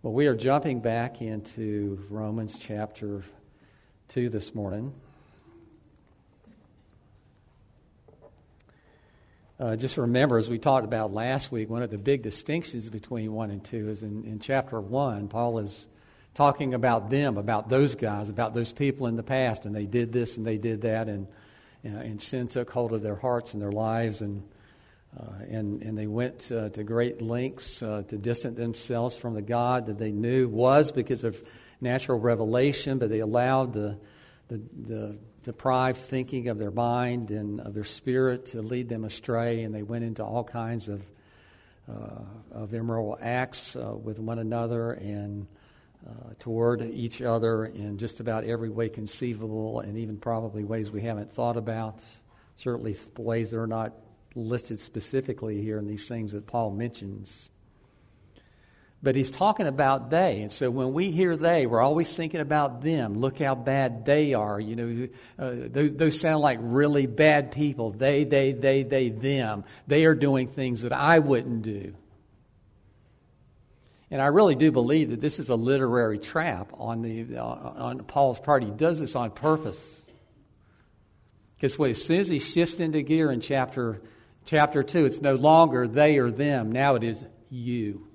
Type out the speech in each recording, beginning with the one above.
Well, we are jumping back into Romans chapter 2 this morning. Uh, just remember, as we talked about last week, one of the big distinctions between 1 and 2 is in, in chapter 1, Paul is talking about them, about those guys, about those people in the past, and they did this and they did that, and, you know, and sin took hold of their hearts and their lives, and uh, and, and they went uh, to great lengths uh, to distance themselves from the God that they knew was because of natural revelation, but they allowed the, the, the deprived thinking of their mind and of their spirit to lead them astray, and they went into all kinds of, uh, of immoral acts uh, with one another and uh, toward each other in just about every way conceivable, and even probably ways we haven't thought about. Certainly, ways that are not listed specifically here in these things that Paul mentions. But he's talking about they. And so when we hear they, we're always thinking about them. Look how bad they are. You know, uh, those, those sound like really bad people. They, they, they, they, them. They are doing things that I wouldn't do. And I really do believe that this is a literary trap on, the, uh, on Paul's part. He does this on purpose. Because as soon as he shifts into gear in chapter chapter 2, it's no longer they or them. Now it is you.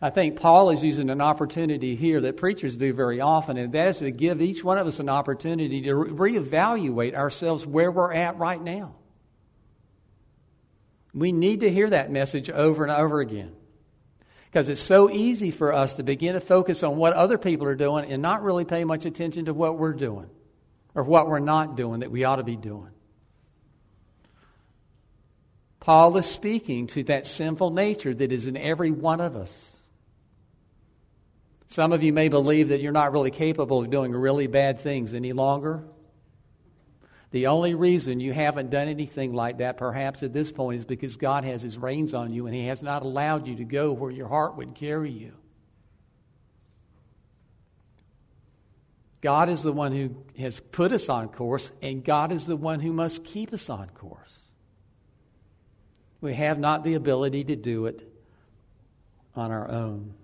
I think Paul is using an opportunity here that preachers do very often, and that is to give each one of us an opportunity to reevaluate ourselves where we're at right now. We need to hear that message over and over again. Because it's so easy for us to begin to focus on what other people are doing and not really pay much attention to what we're doing or what we're not doing that we ought to be doing. Paul is speaking to that sinful nature that is in every one of us. Some of you may believe that you're not really capable of doing really bad things any longer. The only reason you haven't done anything like that, perhaps at this point, is because God has His reins on you and He has not allowed you to go where your heart would carry you. God is the one who has put us on course, and God is the one who must keep us on course. We have not the ability to do it on our own.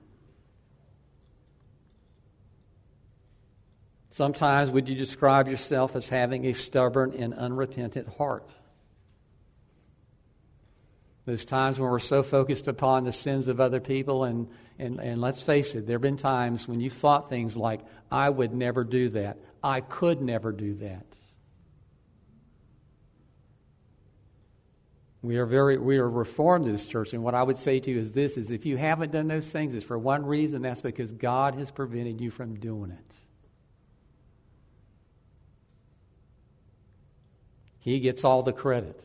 Sometimes, would you describe yourself as having a stubborn and unrepentant heart? Those times when we're so focused upon the sins of other people, and, and, and let's face it, there have been times when you thought things like, I would never do that. I could never do that. We are very we are reformed in this church, and what I would say to you is this: is if you haven't done those things, it's for one reason. That's because God has prevented you from doing it. He gets all the credit,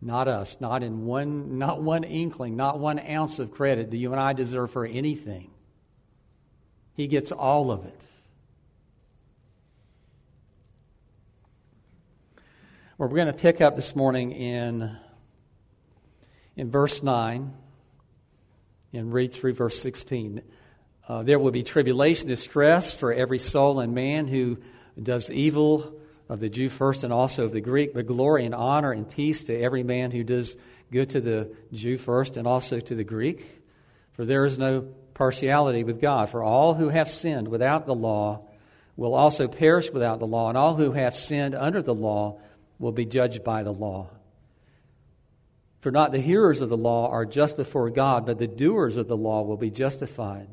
not us. Not in one, not one inkling, not one ounce of credit do you and I deserve for anything. He gets all of it. We're going to pick up this morning in, in verse 9 and read through verse 16. Uh, there will be tribulation, distress for every soul and man who does evil of the Jew first and also of the Greek, but glory and honor and peace to every man who does good to the Jew first and also to the Greek. For there is no partiality with God. For all who have sinned without the law will also perish without the law, and all who have sinned under the law will be judged by the law. For not the hearers of the law are just before God, but the doers of the law will be justified.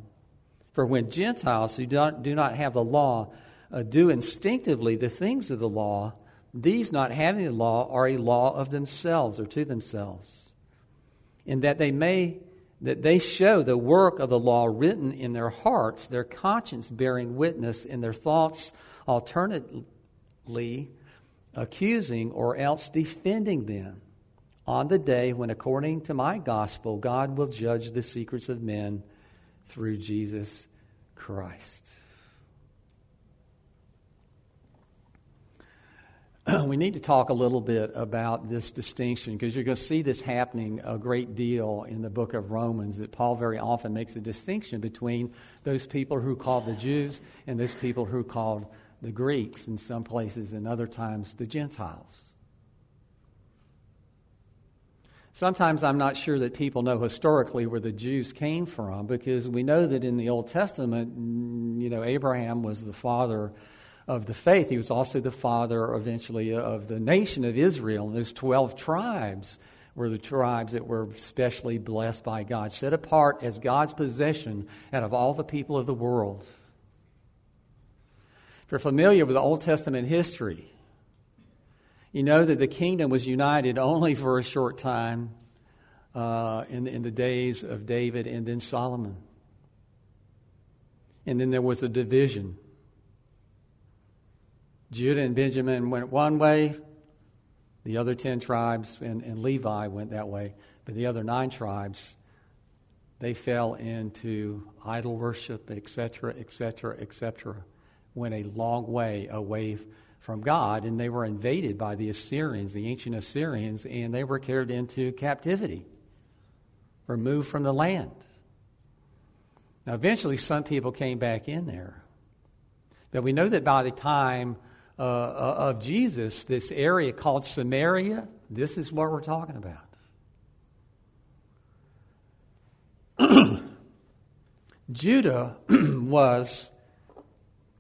For when Gentiles who do not, have the law uh, do instinctively the things of the law, these not having the law are a law of themselves or to themselves, in that they may that they show the work of the law written in their hearts, their conscience bearing witness in their thoughts alternately accusing or else defending them on the day when, according to my gospel, God will judge the secrets of men through Jesus Christ. we need to talk a little bit about this distinction because you're going to see this happening a great deal in the book of Romans. That Paul very often makes a distinction between those people who called the Jews and those people who called the Greeks in some places, and other times the Gentiles. Sometimes I'm not sure that people know historically where the Jews came from because we know that in the Old Testament, mm, you know, Abraham was the father of the faith. He was also the father eventually of the nation of Israel. And those 12 tribes were the tribes that were specially blessed by God, set apart as God's possession out of all the people of the world. If you're familiar with the Old Testament history, you know that the kingdom was united only for a short time uh, in, in the days of David and then Solomon. And then there was a division. Judah and Benjamin went one way, the other 10 tribes and, and Levi went that way, but the other nine tribes, they fell into idol worship, etc., etc., etc., went a long way away from God, and they were invaded by the Assyrians, the ancient Assyrians, and they were carried into captivity, removed from the land. Now, eventually, some people came back in there. But we know that by the time uh, uh of Jesus, this area called Samaria, this is what we're talking about. Judah was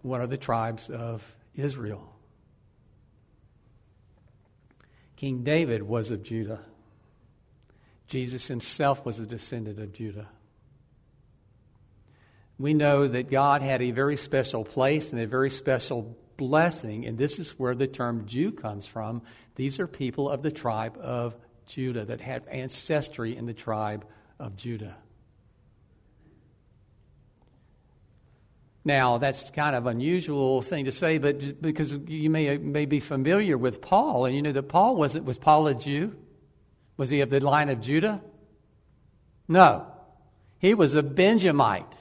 one of the tribes of Israel. King David was of Judah. Jesus himself was a descendant of Judah. We know that God had a very special place and a very special blessing, and this is where the term Jew comes from. These are people of the tribe of Judah that have ancestry in the tribe of Judah. Now, that's kind of unusual thing to say, but because you may, may be familiar with Paul, and you know that Paul wasn't, was Paul a Jew? Was he of the line of Judah? No. He was a Benjamite.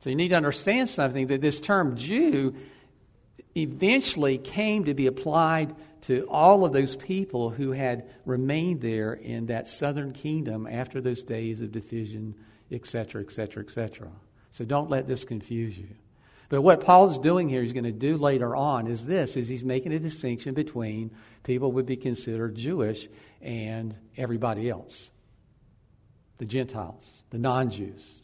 So you need to understand something that this term Jew eventually came to be applied to all of those people who had remained there in that southern kingdom after those days of division, etc., etc., etc. So don't let this confuse you. But what Paul is doing here, he's going to do later on, is this: is he's making a distinction between people who would be considered Jewish and everybody else, the Gentiles, the non-Jews.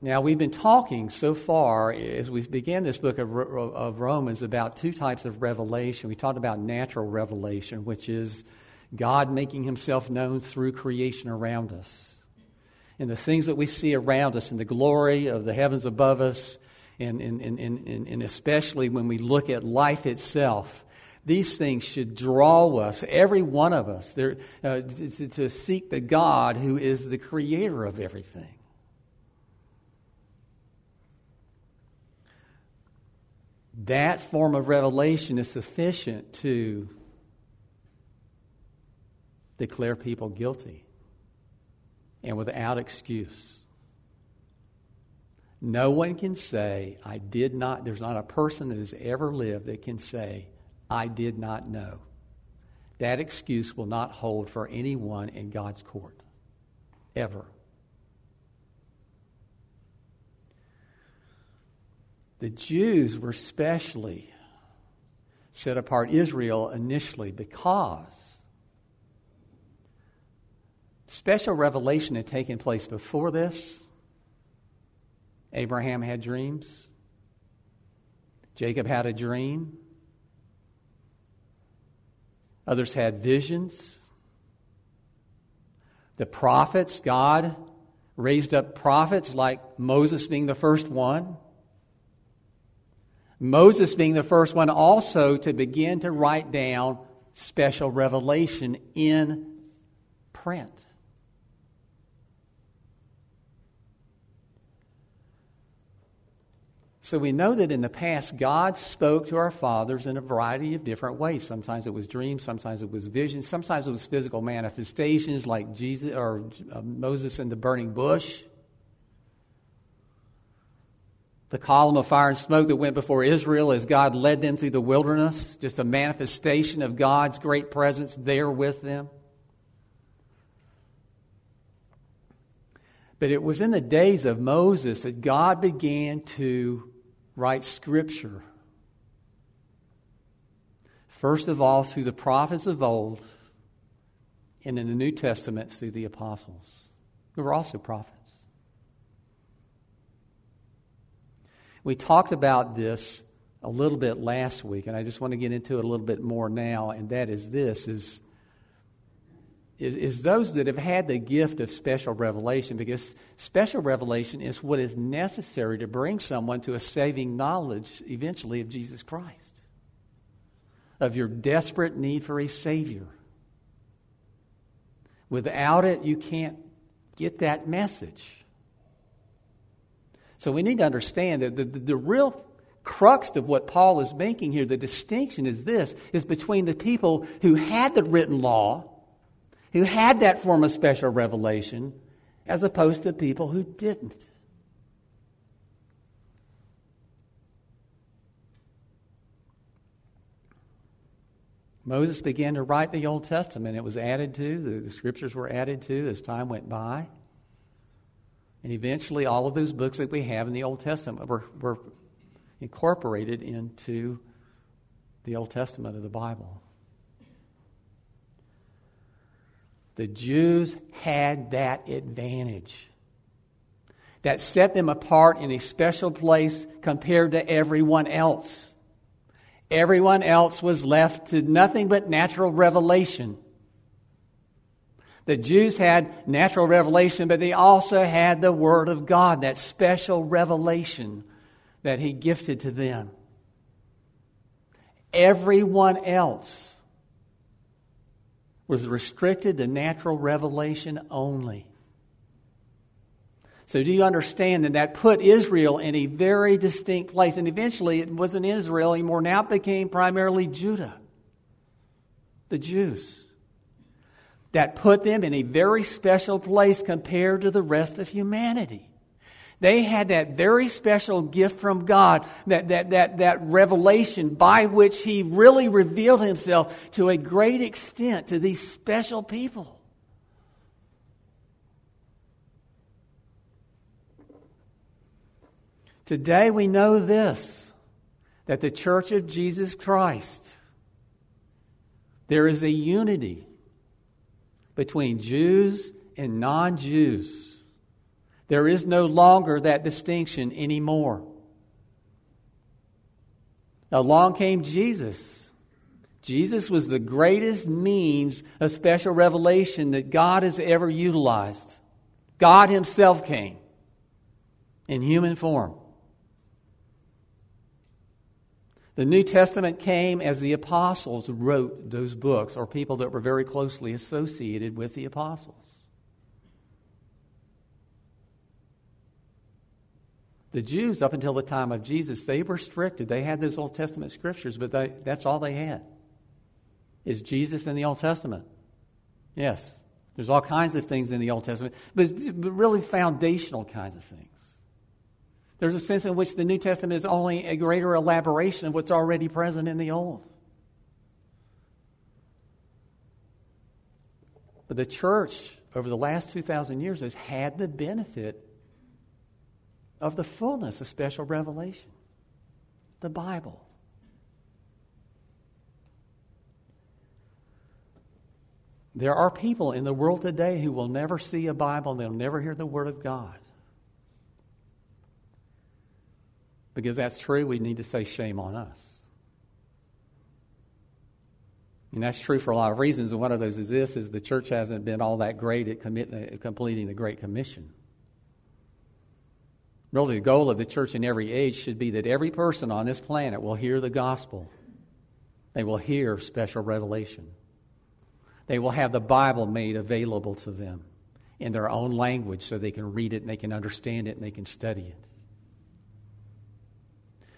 Now, we've been talking so far as we began this book of, of Romans about two types of revelation. We talked about natural revelation, which is God making himself known through creation around us and the things that we see around us and the glory of the heavens above us, and, and, and, and, and especially when we look at life itself. These things should draw us, every one of us, there, uh, to, to seek the God who is the creator of everything. That form of revelation is sufficient to declare people guilty and without excuse. No one can say, I did not, there's not a person that has ever lived that can say, I did not know. That excuse will not hold for anyone in God's court, ever. The Jews were specially set apart, Israel initially, because special revelation had taken place before this. Abraham had dreams. Jacob had a dream. Others had visions. The prophets, God raised up prophets like Moses being the first one. Moses being the first one also to begin to write down special revelation in print. So we know that in the past, God spoke to our fathers in a variety of different ways. Sometimes it was dreams, sometimes it was visions, sometimes it was physical manifestations like Jesus or uh, Moses in the burning bush. The column of fire and smoke that went before Israel as God led them through the wilderness, just a manifestation of God's great presence there with them. But it was in the days of Moses that God began to write scripture First of all, through the prophets of old, and in the New Testament, through the apostles, who were also prophets. We talked about this a little bit last week, and I just want to get into it a little bit more now, and that is this is, is, is those that have had the gift of special revelation, because special revelation is what is necessary to bring someone to a saving knowledge eventually of Jesus Christ, of your desperate need for a Savior. Without it, you can't get that message. So we need to understand that the, the, the, real crux of what Paul is making here, the distinction is this, is between the people who had the written law, who had that form of special revelation, as opposed to people who didn't. Moses began to write the Old Testament. It was added to, the, scriptures were added to as time went by. And eventually, all of those books that we have in the Old Testament were, were incorporated into the Old Testament of the Bible. The Jews had that advantage that set them apart in a special place compared to everyone else. Everyone else was left to nothing but natural revelation. The Jews had natural revelation, but they also had the Word of God, that special revelation that He gifted to them. Everyone else was restricted to natural revelation only. So, do you understand that that put Israel in a very distinct place? And eventually, it wasn't Israel anymore. Now it became primarily Judah, the Jews that put them in a very special place compared to the rest of humanity. They had that very special gift from God, that, that, that, that revelation by which He really revealed Himself to a great extent to these special people. Today we know this that the Church of Jesus Christ, there is a unity between Jews and non Jews. There is no longer that distinction anymore. Along came Jesus. Jesus was the greatest means of special revelation that God has ever utilized. God Himself came in human form. The New Testament came as the apostles wrote those books, or people that were very closely associated with the apostles. The Jews, up until the time of Jesus, they were restricted. They had those Old Testament scriptures, but they, that's all they had. Is Jesus in the Old Testament? Yes. There's all kinds of things in the Old Testament, but it's really foundational kinds of things. There's a sense in which the New Testament is only a greater elaboration of what's already present in the Old. But the church, over the last 2,000 years, has had the benefit of the fullness of special revelation the Bible. There are people in the world today who will never see a Bible and they'll never hear the Word of God. Because that's true, we need to say shame on us. And that's true for a lot of reasons, and one of those is this, is the church hasn't been all that great at commit, completing the Great Commission. Really, the goal of the church in every age should be that every person on this planet will hear the gospel. They will hear special revelation. They will have the Bible made available to them in their own language so they can read it and they can understand it and they can study it.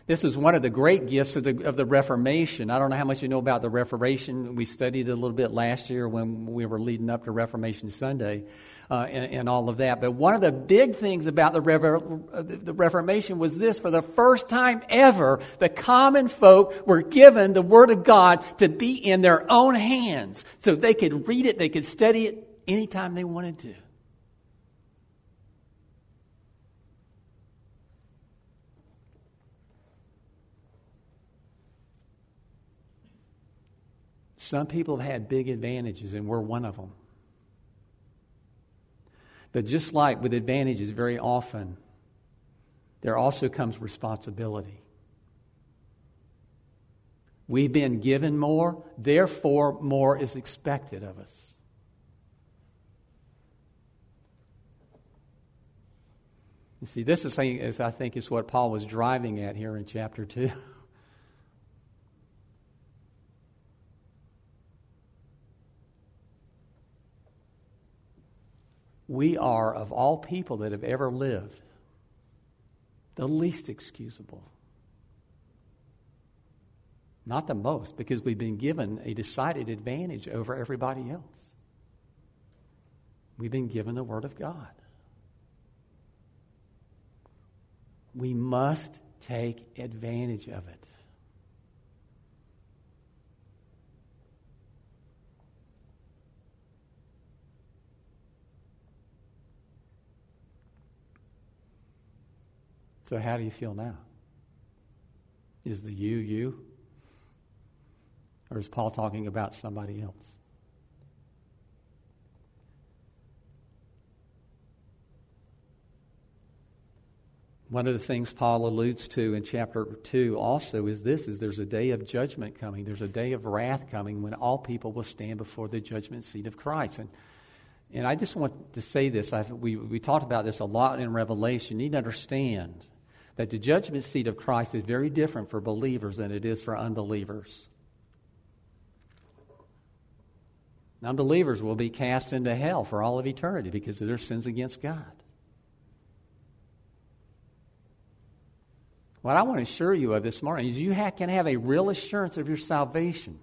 This is one of the great gifts of the, of the Reformation. I don't know how much you know about the Reformation. We studied it a little bit last year when we were leading up to Reformation Sunday uh, and, and, all of that. But one of the big things about the, the Reformation was this for the first time ever, the common folk were given the Word of God to be in their own hands so they could read it, they could study it anytime they wanted to. Some people have had big advantages, and we're one of them. But just like with advantages, very often, there also comes responsibility. We've been given more, therefore, more is expected of us. You see, this is, I think, is what Paul was driving at here in chapter 2. we are, of all people that have ever lived, the least excusable. Not the most, because we've been given a decided advantage over everybody else. We've been given the Word of God. We must take advantage of it. So, how do you feel now? Is the you you? Or is Paul talking about somebody else? One of the things Paul alludes to in chapter 2 also is this is there's a day of judgment coming. There's a day of wrath coming when all people will stand before the judgment seat of Christ. And, and I just want to say this. I've, we, we talked about this a lot in Revelation. You need to understand that the judgment seat of Christ is very different for believers than it is for unbelievers. Unbelievers will be cast into hell for all of eternity because of their sins against God. What I want to assure you of this morning is you can have a real assurance of your salvation.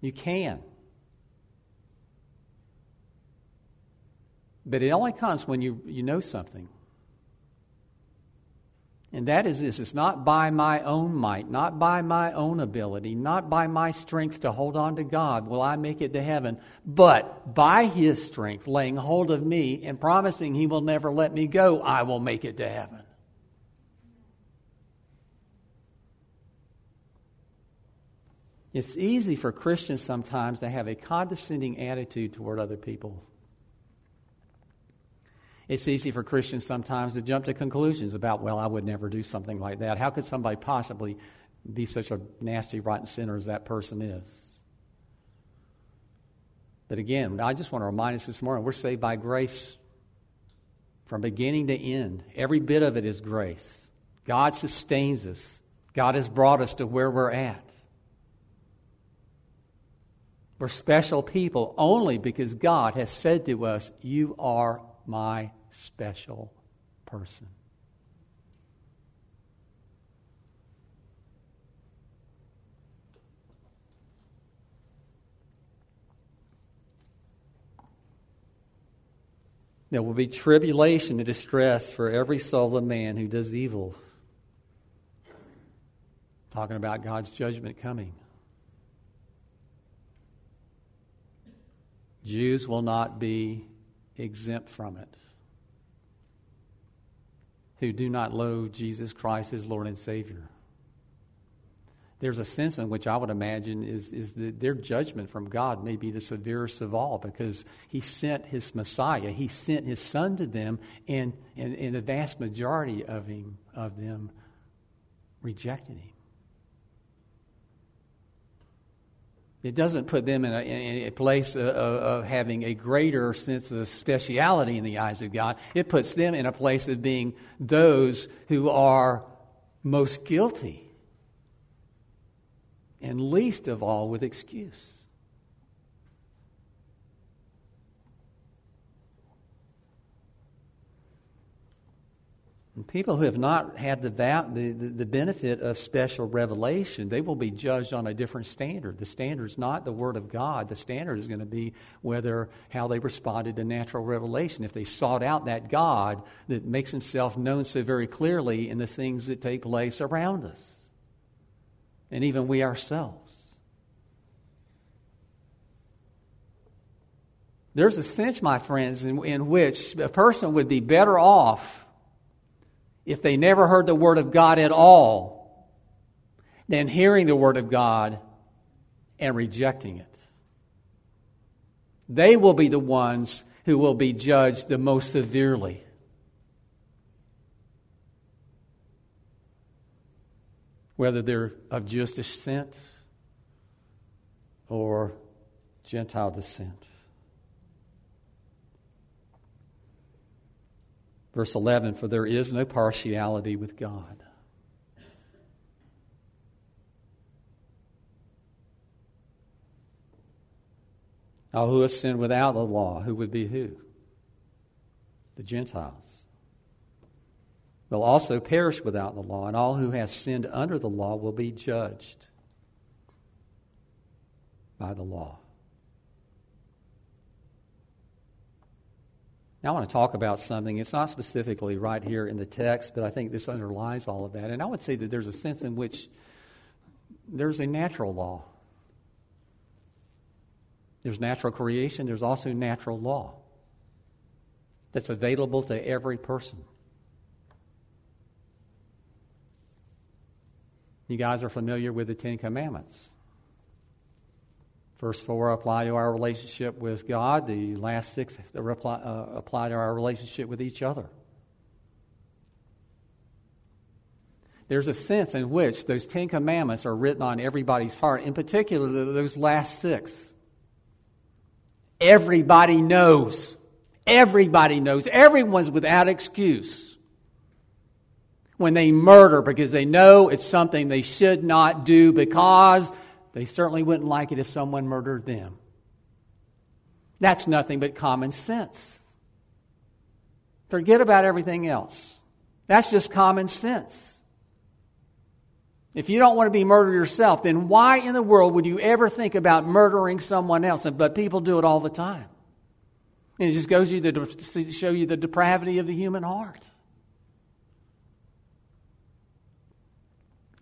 You can. But it only comes when you, you know something. And that is this it's not by my own might, not by my own ability, not by my strength to hold on to God will I make it to heaven, but by His strength, laying hold of me and promising He will never let me go, I will make it to heaven. It's easy for Christians sometimes to have a condescending attitude toward other people. It's easy for Christians sometimes to jump to conclusions about, well, I would never do something like that. How could somebody possibly be such a nasty, rotten sinner as that person is? But again, I just want to remind us this morning we're saved by grace from beginning to end. Every bit of it is grace. God sustains us, God has brought us to where we're at. We're special people only because God has said to us, You are my special person. There will be tribulation and distress for every soul of man who does evil. Talking about God's judgment coming. Jews will not be exempt from it who do not know Jesus Christ as Lord and Savior. There's a sense in which I would imagine is, is that their judgment from God may be the severest of all because He sent His Messiah. He sent His Son to them, and, and, and the vast majority of, him, of them rejected Him. It doesn't put them in a, in a place of, of, having a greater sense of speciality in the eyes of God. It puts them in a place of being those who are most guilty and least of all with excuse. People who have not had the, the, the benefit of special revelation, they will be judged on a different standard. The standard is not the Word of God. The standard is going to be whether how they responded to natural revelation. If they sought out that God that makes himself known so very clearly in the things that take place around us, and even we ourselves. There's a sense, my friends, in, in which a person would be better off if they never heard the Word of God at all than hearing the Word of God and rejecting it. They will be the ones who will be judged the most severely. Whether they're of Jewish descent or Gentile descent. Verse 11 For there is no partiality with God. Now, who has sinned without the law, who would be who? The Gentiles. Will also perish without the law, and all who have sinned under the law will be judged by the law. Now, I want to talk about something. It's not specifically right here in the text, but I think this underlies all of that. And I would say that there's a sense in which there's a natural law. There's natural creation, there's also natural law that's available to every person. You guys are familiar with the Ten Commandments. Verse 4 apply to our relationship with God. The last six apply, uh, apply to our relationship with each other. There's a sense in which those Ten Commandments are written on everybody's heart, in particular, those last six. Everybody knows. Everybody knows. Everyone's without excuse when they murder because they know it's something they should not do because they certainly wouldn't like it if someone murdered them. That's nothing but common sense. Forget about everything else. That's just common sense. If you don't want to be murdered yourself, then why in the world would you ever think about murdering someone else? But people do it all the time. And it just goes you to show you the depravity of the human heart.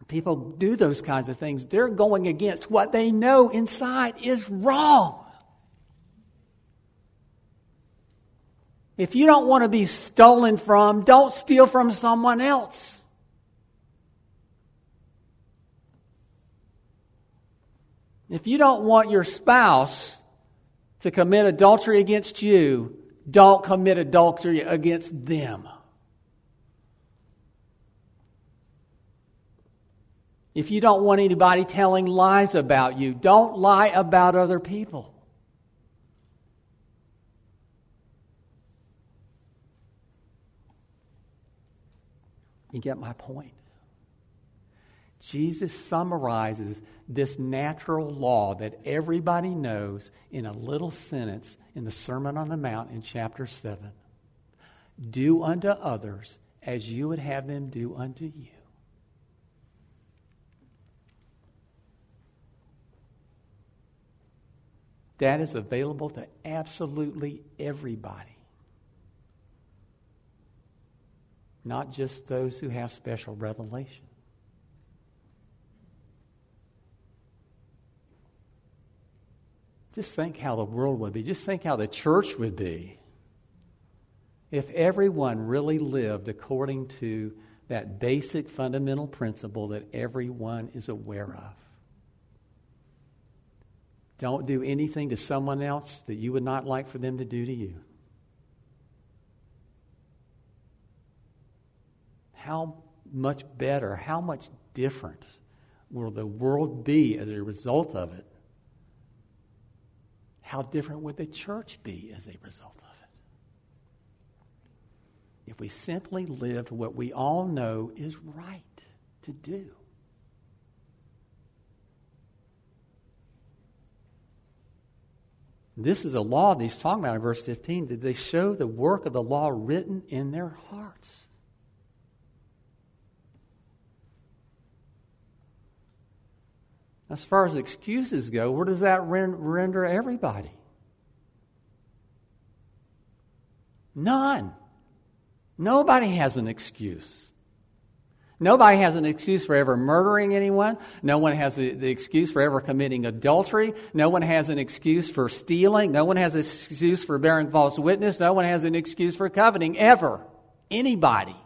People do those kinds of things. They're going against what they know inside is wrong. If you don't want to be stolen from, don't steal from someone else. If you don't want your spouse to commit adultery against you, don't commit adultery against them. If you don't want anybody telling lies about you, don't lie about other people. You get my point? Jesus summarizes this natural law that everybody knows in a little sentence in the Sermon on the Mount in chapter 7 Do unto others as you would have them do unto you. That is available to absolutely everybody, not just those who have special revelation. Just think how the world would be. Just think how the church would be if everyone really lived according to that basic fundamental principle that everyone is aware of. Don't do anything to someone else that you would not like for them to do to you. How much better, how much different will the world be as a result of it how different would the church be as a result of it? If we simply lived what we all know is right to do. This is a law that he's talking about in verse 15. Did they show the work of the law written in their hearts? As far as excuses go, where does that render everybody? None. Nobody has an excuse. Nobody has an excuse for ever murdering anyone. No one has the, the, excuse for ever committing adultery. No one has an excuse for stealing. No one has an excuse for bearing false witness. No one has an excuse for coveting, ever. Anybody.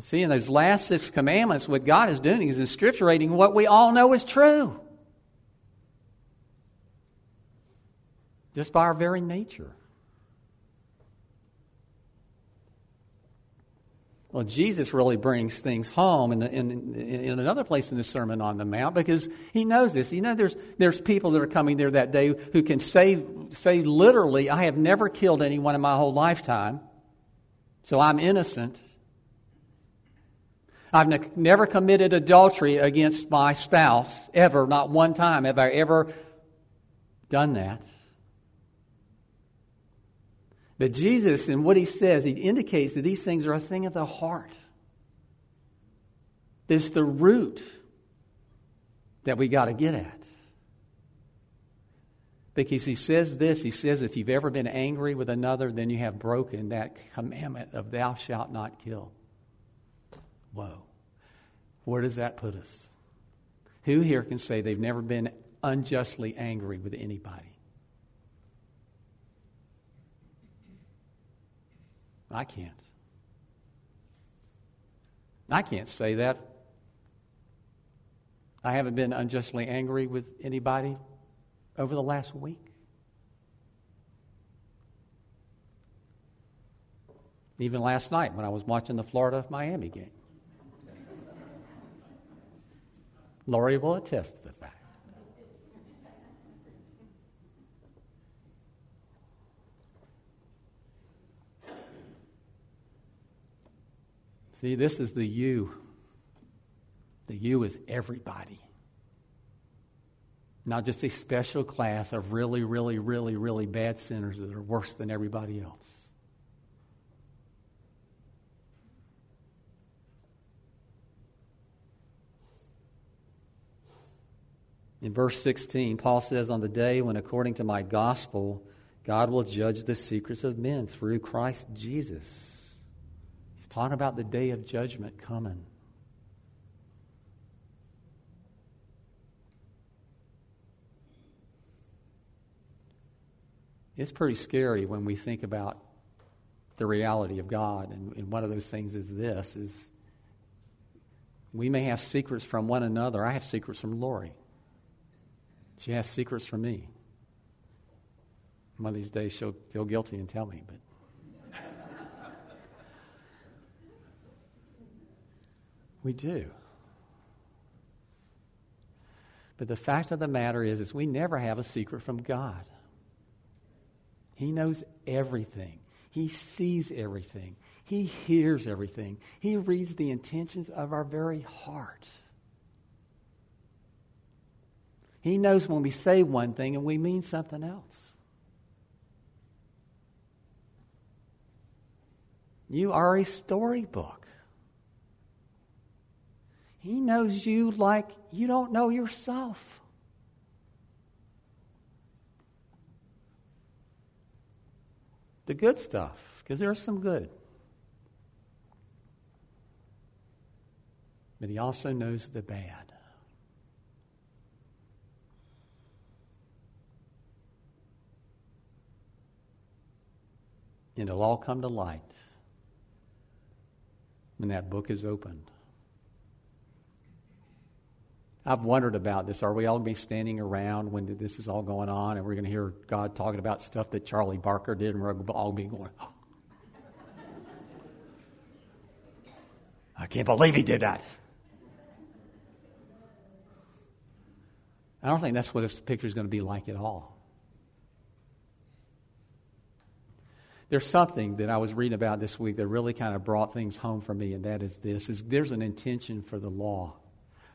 See, in those last six commandments, what God is doing is inscripturating what we all know is true. Just by our very nature. Well, Jesus really brings things home in, the, in, in, another place in the Sermon on the Mount because he knows this. You know, there's, there's people that are coming there that day who can say, say literally, I have never killed anyone in my whole lifetime, so I'm innocent. I've ne- never committed adultery against my spouse, ever, not one time have I ever done that. But Jesus, in what he says, he indicates that these things are a thing of the heart. It's the root that we got to get at. Because he says this he says, if you've ever been angry with another, then you have broken that commandment of thou shalt not kill. Whoa. Where does that put us? Who here can say they've never been unjustly angry with anybody? I can't. I can't say that. I haven't been unjustly angry with anybody over the last week. Even last night when I was watching the Florida Miami game. Laurie will attest to the fact. See, this is the you. The you is everybody. Not just a special class of really, really, really, really bad sinners that are worse than everybody else. In verse 16, Paul says, On the day when, according to my gospel, God will judge the secrets of men through Christ Jesus talking about the day of judgment coming. It's pretty scary when we think about the reality of God. And, and one of those things is this is we may have secrets from one another. I have secrets from Lori. She has secrets from me. One of these days she'll feel guilty and tell me, but We do. But the fact of the matter is, is we never have a secret from God. He knows everything. He sees everything. He hears everything. He reads the intentions of our very heart. He knows when we say one thing and we mean something else. You are a storybook. He knows you like you don't know yourself. The good stuff, because there's some good. But He also knows the bad. And it'll all come to light when that book is opened. I've wondered about this. Are we all going to be standing around when this is all going on and we're going to hear God talking about stuff that Charlie Barker did and we're all going to be going, oh. I can't believe he did that. I don't think that's what this picture is going to be like at all. There's something that I was reading about this week that really kind of brought things home for me, and that is this: is there's an intention for the law.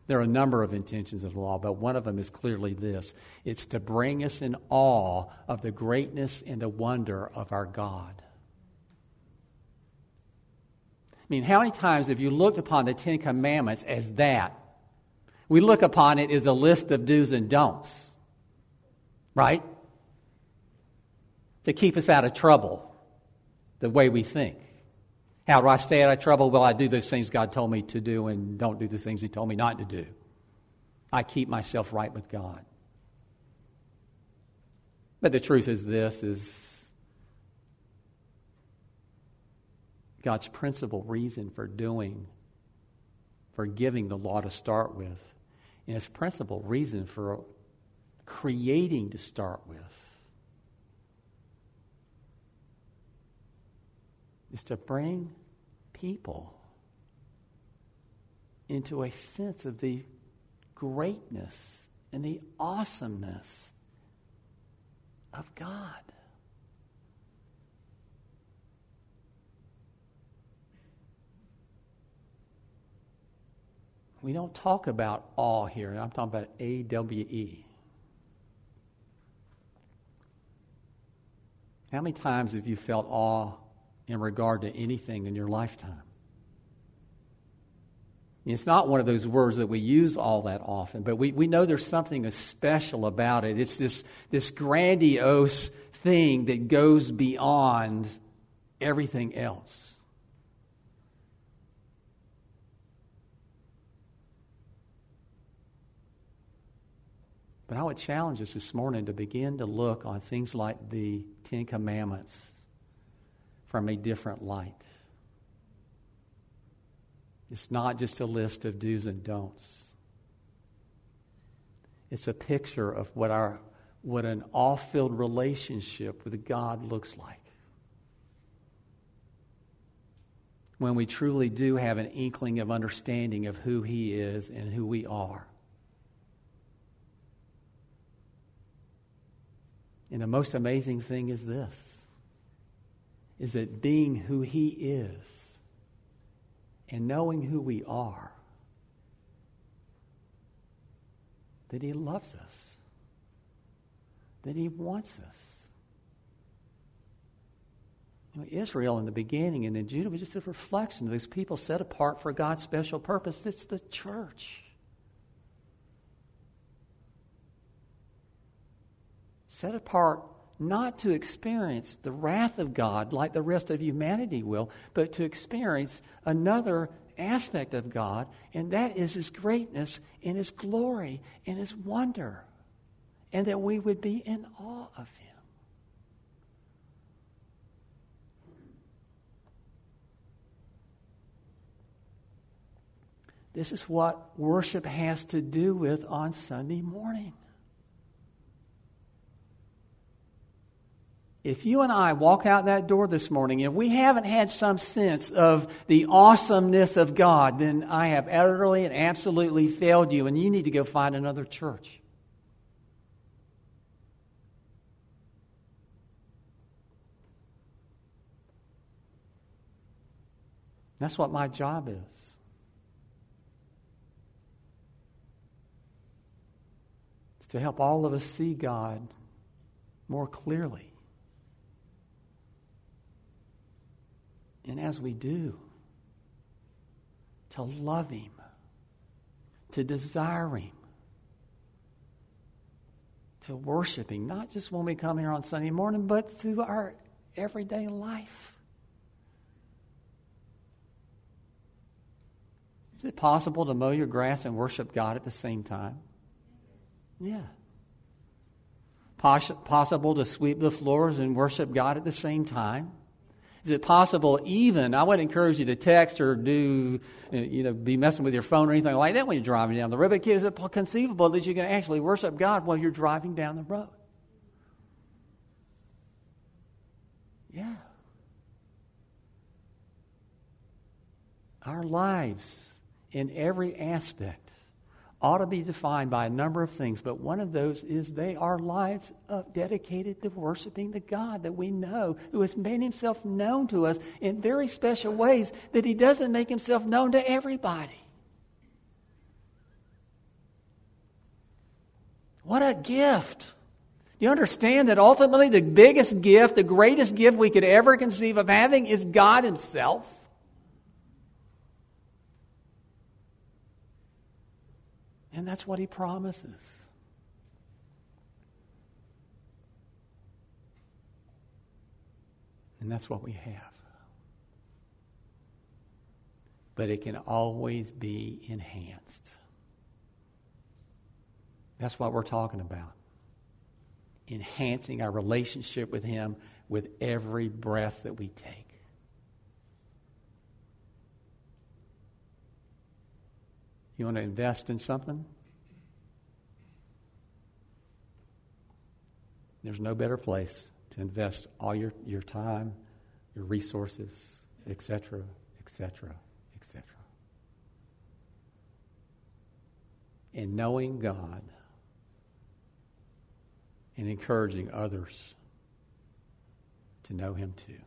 There are a number of intentions of the law, but one of them is clearly this it's to bring us in awe of the greatness and the wonder of our God. I mean, how many times have you looked upon the Ten Commandments as that? We look upon it as a list of do's and don'ts, right? To keep us out of trouble, the way we think. How do I stay out of trouble? Well, I do those things God told me to do and don't do the things He told me not to do. I keep myself right with God. But the truth is this is God's principal reason for doing for giving the law to start with, and its principal reason for creating to start with is to bring people into a sense of the greatness and the awesomeness of God. We don't talk about awe here. I'm talking about A W E. How many times have you felt awe in regard to anything in your lifetime? It's not one of those words that we use all that often, but we, we know there's something special about it. It's this, this grandiose thing that goes beyond everything else. But I would challenge us this morning to begin to look on things like the Ten Commandments from a different light. It's not just a list of do's and don'ts. It's a picture of what, our, what an off filled relationship with God looks like. When we truly do have an inkling of understanding of who He is and who we are. And the most amazing thing is this is that being who He is and knowing who we are, that He loves us, that He wants us. You know, Israel in the beginning and then Judah was just a reflection of those people set apart for God's special purpose. It's the church. Set apart not to experience the wrath of God like the rest of humanity will, but to experience another aspect of God, and that is His greatness and His glory and His wonder, and that we would be in awe of Him. This is what worship has to do with on Sunday morning. If you and I walk out that door this morning and we haven't had some sense of the awesomeness of God, then I have utterly and absolutely failed you, and you need to go find another church. That's what my job is. It's to help all of us see God more clearly. And as we do, to love Him, to desire Him, to worship Him, not just when we come here on Sunday morning, but through our everyday life. Is it possible to mow your grass and worship God at the same time? Yeah. possible to sweep the floors and worship God at the same time? Is it possible even, I would encourage you to text or do, uh, you know, be messing with your phone or anything like that when you're driving down the road. But kid, is it conceivable that you can actually worship God while you're driving down the road? Yeah. Our lives in every aspect ought to be defined by a number of things, but one of those is they are lives uh, dedicated to worshiping the God that we know, who has made himself known to us in very special ways that he doesn't make himself known to everybody. What a gift! Do you understand that ultimately the biggest gift, the greatest gift we could ever conceive of having is God Himself? And that's what he promises. And that's what we have. But it can always be enhanced. That's what we're talking about. Enhancing our relationship with Him with every breath that we take. You want to invest in something? There's no better place to invest all your, your time, your resources, etc., etc., etc. In knowing God and encouraging others to know Him too.